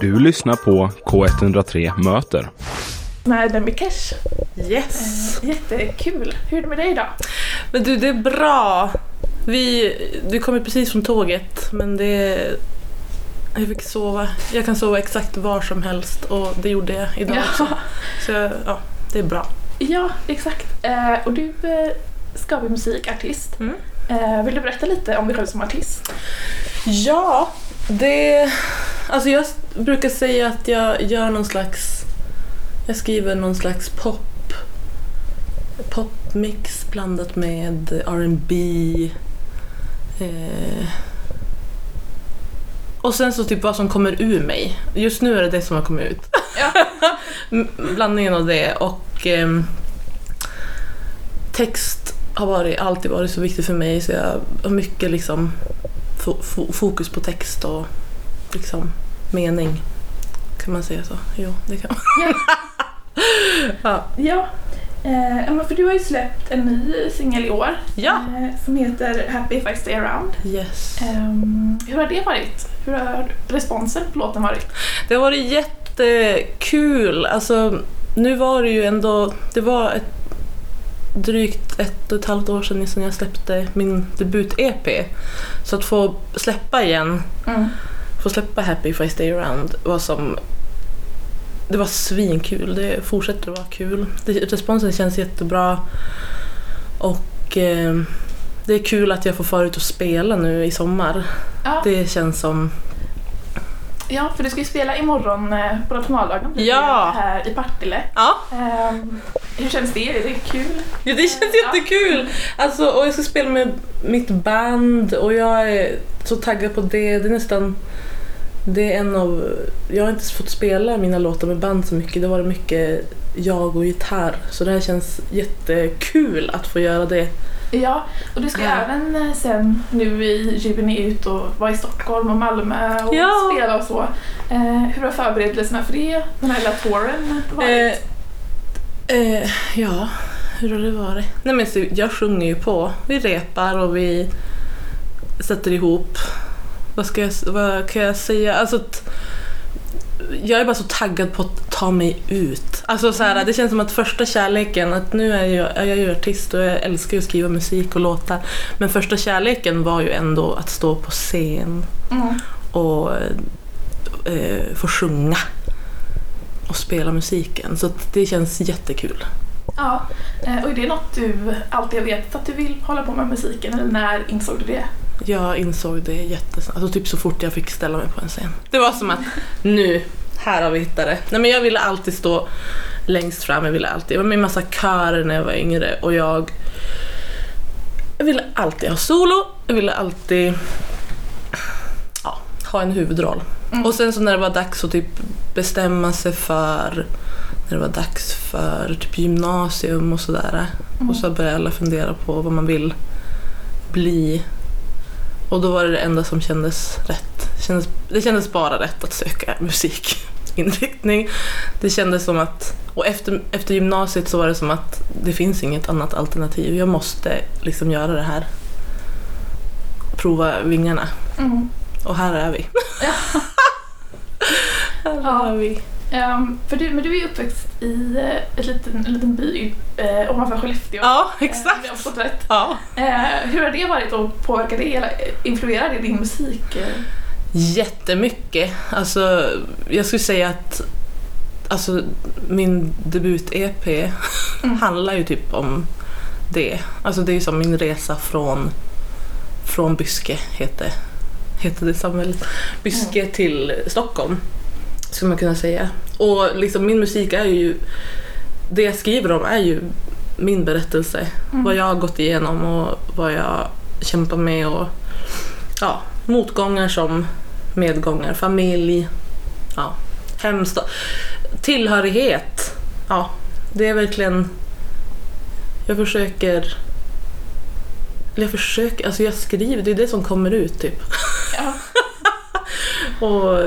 Du lyssnar på K103 Möter. Med Demikesh. Yes! Jättekul. Hur är det med dig idag? Men du, det är bra. Vi, du kommer precis från tåget, men det... Jag fick sova. Jag kan sova exakt var som helst och det gjorde jag idag också. Så jag- ja, det är bra. Ja, exakt. Eh, och du eh, ska bli musikartist. Mm. Eh, vill du berätta lite om dig själv som artist? Ja, det... Alltså jag brukar säga att jag gör någon slags... Jag skriver någon slags pop... Popmix blandat med R&B. Eh, och sen så typ vad som kommer ur mig. Just nu är det det som har kommit ut. Ja. Blandningen av det och ehm, text har varit, alltid varit så viktigt för mig så jag har mycket liksom fo- fo- fokus på text och liksom mening. Kan man säga så? Jo, det kan man. ja. Ja. Eh, för du har ju släppt en ny singel i år. ja. Eh, som heter Happy If I Stay Around. Yes. Ehm, hur har det varit? Hur har responsen på låten varit? Det har varit jättekul. Alltså, nu var det ju ändå... Det var ett, drygt ett och ett halvt år sedan sedan jag släppte min debut-EP. Så att få släppa igen, Mm. Få släppa Happy If I Stay Around var som... Det var svinkul. Det fortsätter att vara kul. Responsen känns jättebra. Och eh, det är kul att jag får fara ut och spela nu i sommar. Ja, Det känns som... ja, för du ska ju spela imorgon eh, på nationaldagen Ja. här i Partille. Ja, Ehm, hur känns det? Är det kul? Ja, det känns Ja. jättekul! Alltså, och jag ska spela med mitt band och jag är så taggad på det. Det är nästan... Det är en av... Jag har inte fått spela mina låtar med band så mycket. Det har varit mycket jag och gitarr. Så det här känns jättekul att få göra det. Ja, och du ska Ja. även eh, sen nu i juni ut och vara i Stockholm och Malmö och Ja. spela och så. Eh, hur har förberedelserna för det, den här lilla touren varit? Eh, eh, ja, hur har det varit? Nej men så, jag sjunger ju på. Vi repar och vi sätter ihop. Vad, ska jag, vad kan jag säga? Alltså, att, jag är bara så taggad på att ta mig ut. Alltså så här, det känns som att första kärleken, att nu är jag, jag är ju artist och jag älskar ju att skriva musik och låtar. Men första kärleken var ju ändå att stå på scen Mm. och eh, få sjunga och spela musiken. Så det känns jättekul. Ja, eh, och är det något du alltid har vetat att du vill hålla på med musiken eller när insåg du det? Jag insåg det jättesnabbt, alltså typ så fort jag fick ställa mig på en scen. Det var som att nu, här har vi hittat det. Nej men jag ville alltid stå längst fram, jag ville alltid, jag var med i massa körer när jag var yngre och jag jag ville alltid ha solo, jag ville alltid ja, ha en huvudroll. Mm. Och sen så när det var dags att typ bestämma sig för när det var dags för typ gymnasium och sådär. Mm. Och så började alla fundera på vad man vill bli. Och då var det det enda som kändes rätt. Det kändes, det kändes bara rätt att söka musikinriktning. Det kändes som att, och efter, efter gymnasiet så var det som att det finns inget annat alternativ. Jag måste liksom göra det här. Prova vingarna. Mm. Och här är vi. här Ja. är vi. Ehm, för du, men du är ju uppväxt i eh, ett liten, en liten by eh, ovanför Skellefteå. Ja, Eh, exakt. jag har rätt. Ja. Eh, hur har det varit och påverkar det, eller influerar det din musik? Jättemycket. Alltså, jag skulle säga att alltså, min debut-EP Mm. handlar ju typ om det. Alltså det är ju som min resa från, från Byske, heter, heter det samhället. Byske till Stockholm, skulle man kunna säga. Och liksom min musik är ju, det jag skriver om är ju min berättelse. Mm. Vad jag har gått igenom och vad jag kämpar med och ja, motgångar som medgångar, familj, ja, hemstad, tillhörighet. Ja, det är verkligen... Jag försöker... Jag försöker, alltså jag skriver, det är det som kommer ut typ. Ja. Och,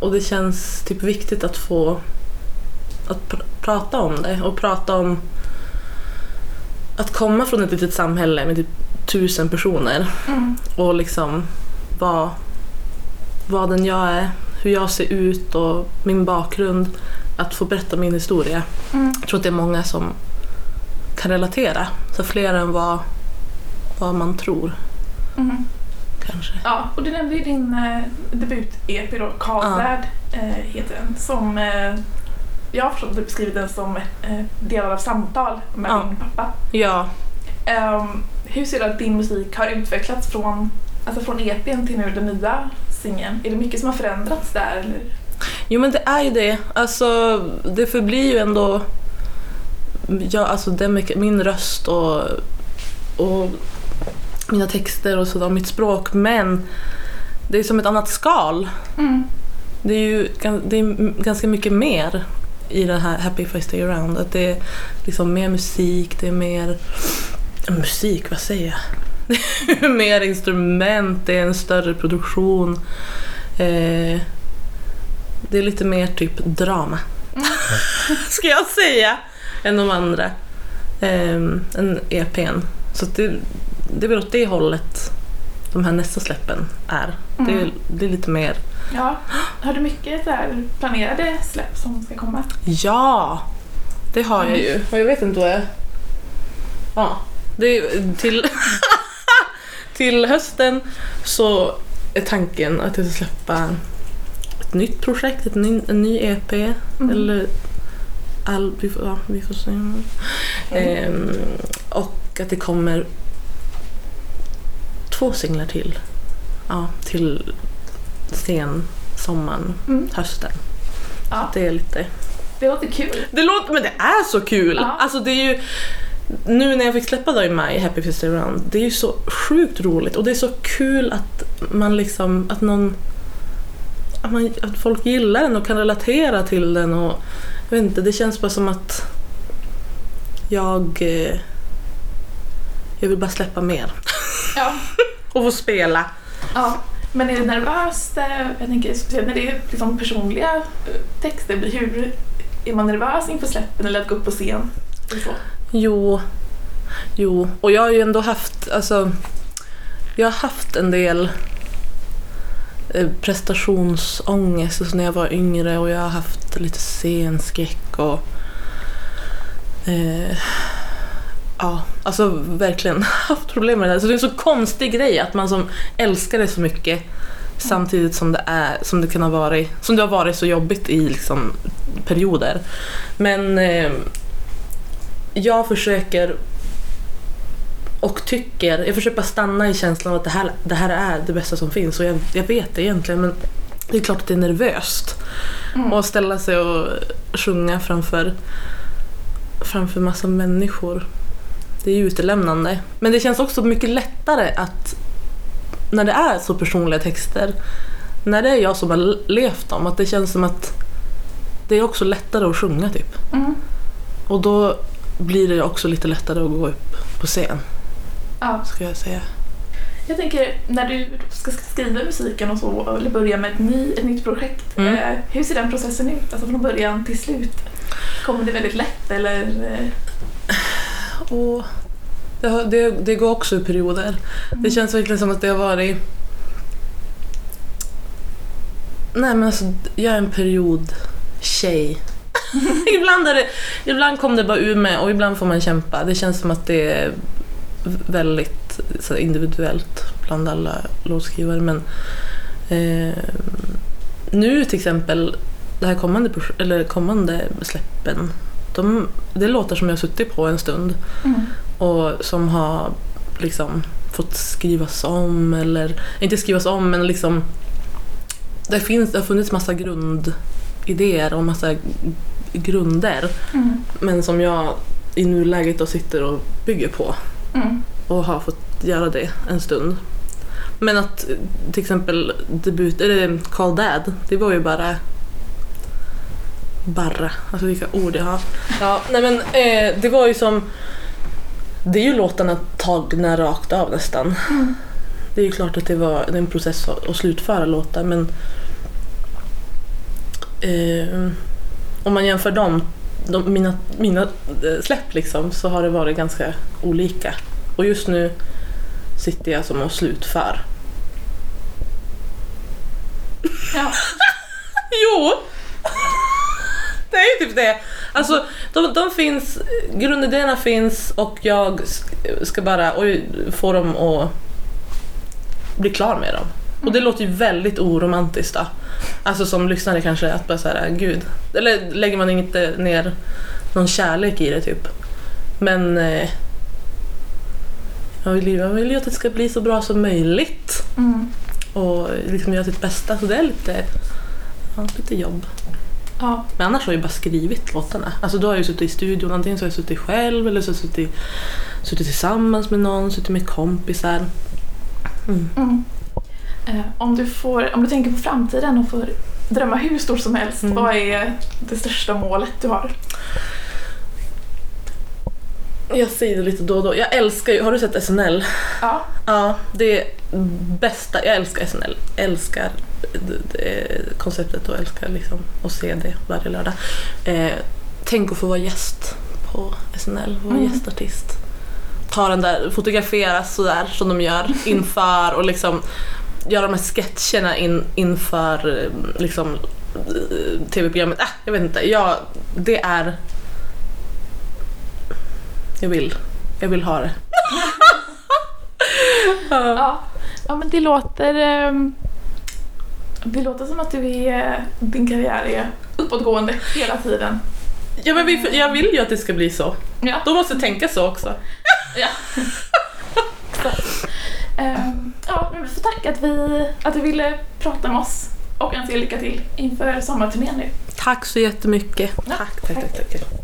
och det känns typ viktigt att få att pr- prata om det och prata om att komma från ett litet samhälle med typ tusen personer Mm. och liksom vad, vad den jag är, hur jag ser ut och min bakgrund, att få berätta min historia. Mm. Jag tror att det är många som kan relatera, så fler än vad, vad man tror Mm. Kanske. Ja, och du nämnde ju din eh, debut-EP då, Karlsvärd eh, heter den, som eh, jag har förstått att du beskrivit den som eh, delar av samtal med Ja. din pappa. Ja, Ehm, hur ser du att din musik har utvecklats från, alltså från EPn till nu den nya singeln? Är det mycket som har förändrats där? Eller? Jo men det är ju det. Alltså det förblir ju ändå ja, alltså det min röst och, och mina texter och sådär, mitt språk men det är som ett annat skal. Mm. Det är ju det är ganska mycket mer i det här Happy If I Stay Around. Att det är liksom mer musik, det är mer musik, vad säger jag? Det är mer instrument, det är en större produktion. Eh, det är lite mer typ drama. Ska jag säga. Än de andra. Eh, än EPn. Så det, det är väl åt det hållet de här nästa släppen är. Det, är Mm. det är lite mer Ja, har du mycket så här planerade släpp som ska komma? Ja, det har jag ju. Och jag vet inte vad jag... Ja, det är till, till hösten så är tanken att jag ska släppa ett nytt projekt, ett ny, en ny EP. Mm. Eller all, vi, får, ja, vi får se. Ehm, och att det kommer två singlar till. Ja, till sen sommaren, Mm. hösten. Ja, Det är lite det låter kul. det låter, men det är så kul! Ja. Alltså det är ju, nu när jag fick släppa då i maj, Happy Fist Around, det är ju så sjukt roligt och det är så kul att man liksom, att någon, att, man, att folk gillar den och kan relatera till den och jag vet inte, det känns bara som att jag, eh, jag vill bara släppa mer Ja, och få spela. ja. Men är det nervöst? eh, Jag tänker speciellt när det är liksom personliga eh, texter. Hur, är man nervös inför släppen eller att gå upp på scen? Så? Jo, jo. Och jag har ju ändå haft, alltså, jag har haft en del eh, prestationsångest alltså när jag var yngre och jag har haft lite scenskräck och eh, ja, alltså verkligen haft problem med det här. Så det är en så konstig grej att man som älskar det så mycket samtidigt som det, är, som det kan ha varit, som det har varit så jobbigt i liksom, perioder. Men eh, jag försöker och tycker, jag försöker bara stanna i känslan att det här, det här är det bästa som finns och jag, jag vet det egentligen men det är klart att det är nervöst Mm. att ställa sig och sjunga framför, framför massa människor. Det är ju utelämnande. Men det känns också mycket lättare att när det är så personliga texter, när det är jag som har levt dem, att det känns som att det är också lättare att sjunga typ. Mm. Och då blir det också lite lättare att gå upp på scen, Ja. ska jag säga. Jag tänker, när du ska skriva musiken och så, eller börja med ett, ny, ett nytt projekt, Mm. eh, hur ser den processen ut? Alltså från början till slut? Kommer det väldigt lätt eller? Och det, har, det, det går också i perioder. Det känns verkligen som att det har varit... Nej men alltså, jag är en period-tjej. ibland, är det, ibland kommer det bara ur mig och ibland får man kämpa. Det känns som att det är väldigt så individuellt bland alla låtskrivare. Men eh, nu till exempel, det här kommande, eller kommande släppen, de, det är låtar som jag har suttit på en stund Mm. och som har liksom fått skrivas om eller inte skrivas om men liksom det, finns, det har funnits massa grundidéer och massa grunder Mm. men som jag i nuläget då sitter och bygger på Mm. och har fått göra det en stund. Men att till exempel debut, eller Call Dad, det var ju bara bara, alltså vilka ord jag har. Ja, nej men eh, det var ju som det är ju låtarna tagna rakt av nästan. Mm. Det är ju klart att det var det en process att, att slutföra låtar men eh, om man jämför dem, de, mina, mina eh, släpp liksom, så har det varit ganska olika. Och just nu sitter jag som och slutför. Ja. Jo! Det är ju typ det. Alltså, de, de finns, grundidéerna finns och jag sk- ska bara oj, få dem att bli klar med dem. Och det låter ju väldigt oromantiskt då. Alltså som lyssnare kanske, att bara såhär, gud. Eller lägger man inte ner någon kärlek i det typ. Men eh, jag, vill, ju- jag vill ju att det ska bli så bra som möjligt. Mm. Och liksom göra sitt bästa. Så det är lite, ja, lite jobb. Ja. Men annars har jag ju bara skrivit låtarna. Alltså då har jag suttit i studion, antingen så har jag suttit själv eller så har jag suttit, suttit tillsammans med någon, suttit med kompisar. Mm. Mm. Eh, om, du får, om du tänker på framtiden och får drömma hur stort som helst, Mm. vad är det största målet du har? Jag säger det lite då och då. Jag älskar ju, har du sett SNL? Ja. Ja, det är bästa. Jag älskar SNL. Älskar det, konceptet och älskar liksom att se det varje lördag. Eh, tänk att få vara gäst på SNL, vara Mm. gästartist. Ta den där, fotograferas sådär som de gör inför och liksom göra de här sketcherna in, inför eh, liksom eh, tv-programmet. Äh, jag vet inte, jag, det är... Jag vill. Jag vill ha det. Ja. ja, men det låter... ehm, Det låter som att du är, din karriär är uppåtgående hela tiden. Ja men vi, jag vill ju att det ska bli så. Ja. Då måste tänka så också. Ja. Ehm, ja, men vi får tacka att, vi, att du ville prata med oss och önska lycka till inför sommarturnén nu. Tack så jättemycket. Ja, tack, tack, tack. tack.